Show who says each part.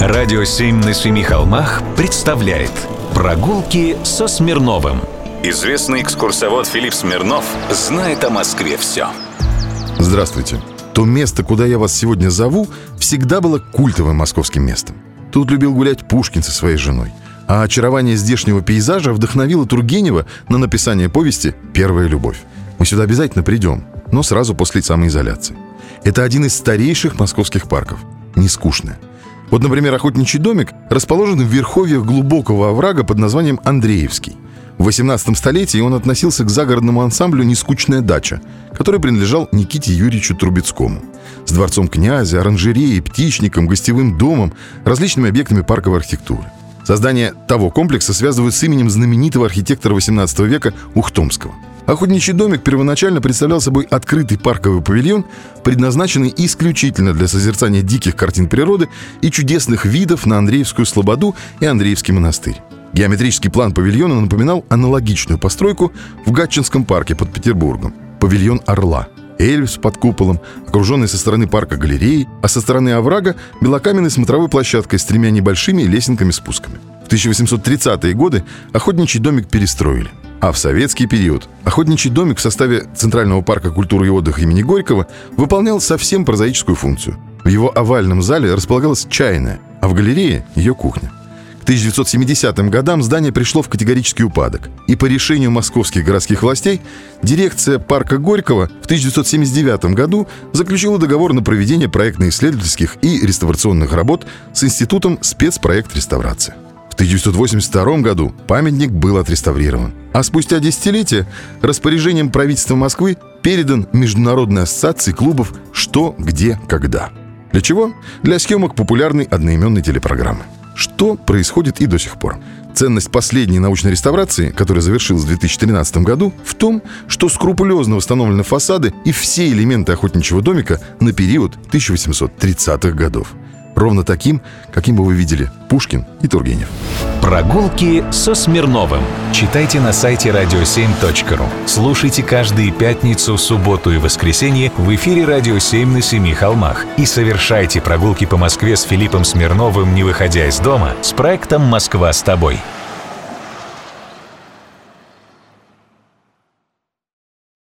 Speaker 1: Радио «Семь на семи холмах» представляет Прогулки со Смирновым Известный экскурсовод Филипп Смирнов знает о Москве все
Speaker 2: Здравствуйте. То место, куда я вас сегодня зову, всегда было культовым московским местом. Тут любил гулять Пушкин со своей женой. А очарование здешнего пейзажа вдохновило Тургенева на написание повести «Первая любовь». Мы сюда обязательно придем, но сразу после самоизоляции. Это один из старейших московских парков. Не скучно. Вот, например, охотничий домик расположен в верховьях глубокого оврага под названием Андреевский. В 18 столетии он относился к загородному ансамблю «Нескучная дача», который принадлежал Никите Юрьевичу Трубецкому. С дворцом князя, оранжереей, птичником, гостевым домом, различными объектами парковой архитектуры. Создание того комплекса связывают с именем знаменитого архитектора 18 века Ухтомского – Охотничий домик первоначально представлял собой открытый парковый павильон, предназначенный исключительно для созерцания диких картин природы и чудесных видов на Андреевскую Слободу и Андреевский монастырь. Геометрический план павильона напоминал аналогичную постройку в Гатчинском парке под Петербургом. Павильон «Орла». Эльвис под куполом, окруженный со стороны парка галереей, а со стороны оврага – белокаменной смотровой площадкой с тремя небольшими лесенками-спусками. В 1830-е годы охотничий домик перестроили – а в советский период охотничий домик в составе Центрального парка культуры и отдыха имени Горького выполнял совсем прозаическую функцию. В его овальном зале располагалась чайная, а в галерее – ее кухня. К 1970 годам здание пришло в категорический упадок, и по решению московских городских властей дирекция парка Горького в 1979 году заключила договор на проведение проектно-исследовательских и реставрационных работ с Институтом спецпроект реставрации. В 1982 году памятник был отреставрирован – а спустя десятилетия распоряжением правительства Москвы передан Международной ассоциации клубов «Что, где, когда». Для чего? Для съемок популярной одноименной телепрограммы. Что происходит и до сих пор. Ценность последней научной реставрации, которая завершилась в 2013 году, в том, что скрупулезно восстановлены фасады и все элементы охотничьего домика на период 1830-х годов – ровно таким, каким бы вы видели Пушкин и Тургенев.
Speaker 1: Прогулки со Смирновым. Читайте на сайте radio7.ru. Слушайте каждые пятницу, субботу и воскресенье в эфире «Радио 7» на Семи холмах. И совершайте прогулки по Москве с Филиппом Смирновым, не выходя из дома, с проектом «Москва с тобой».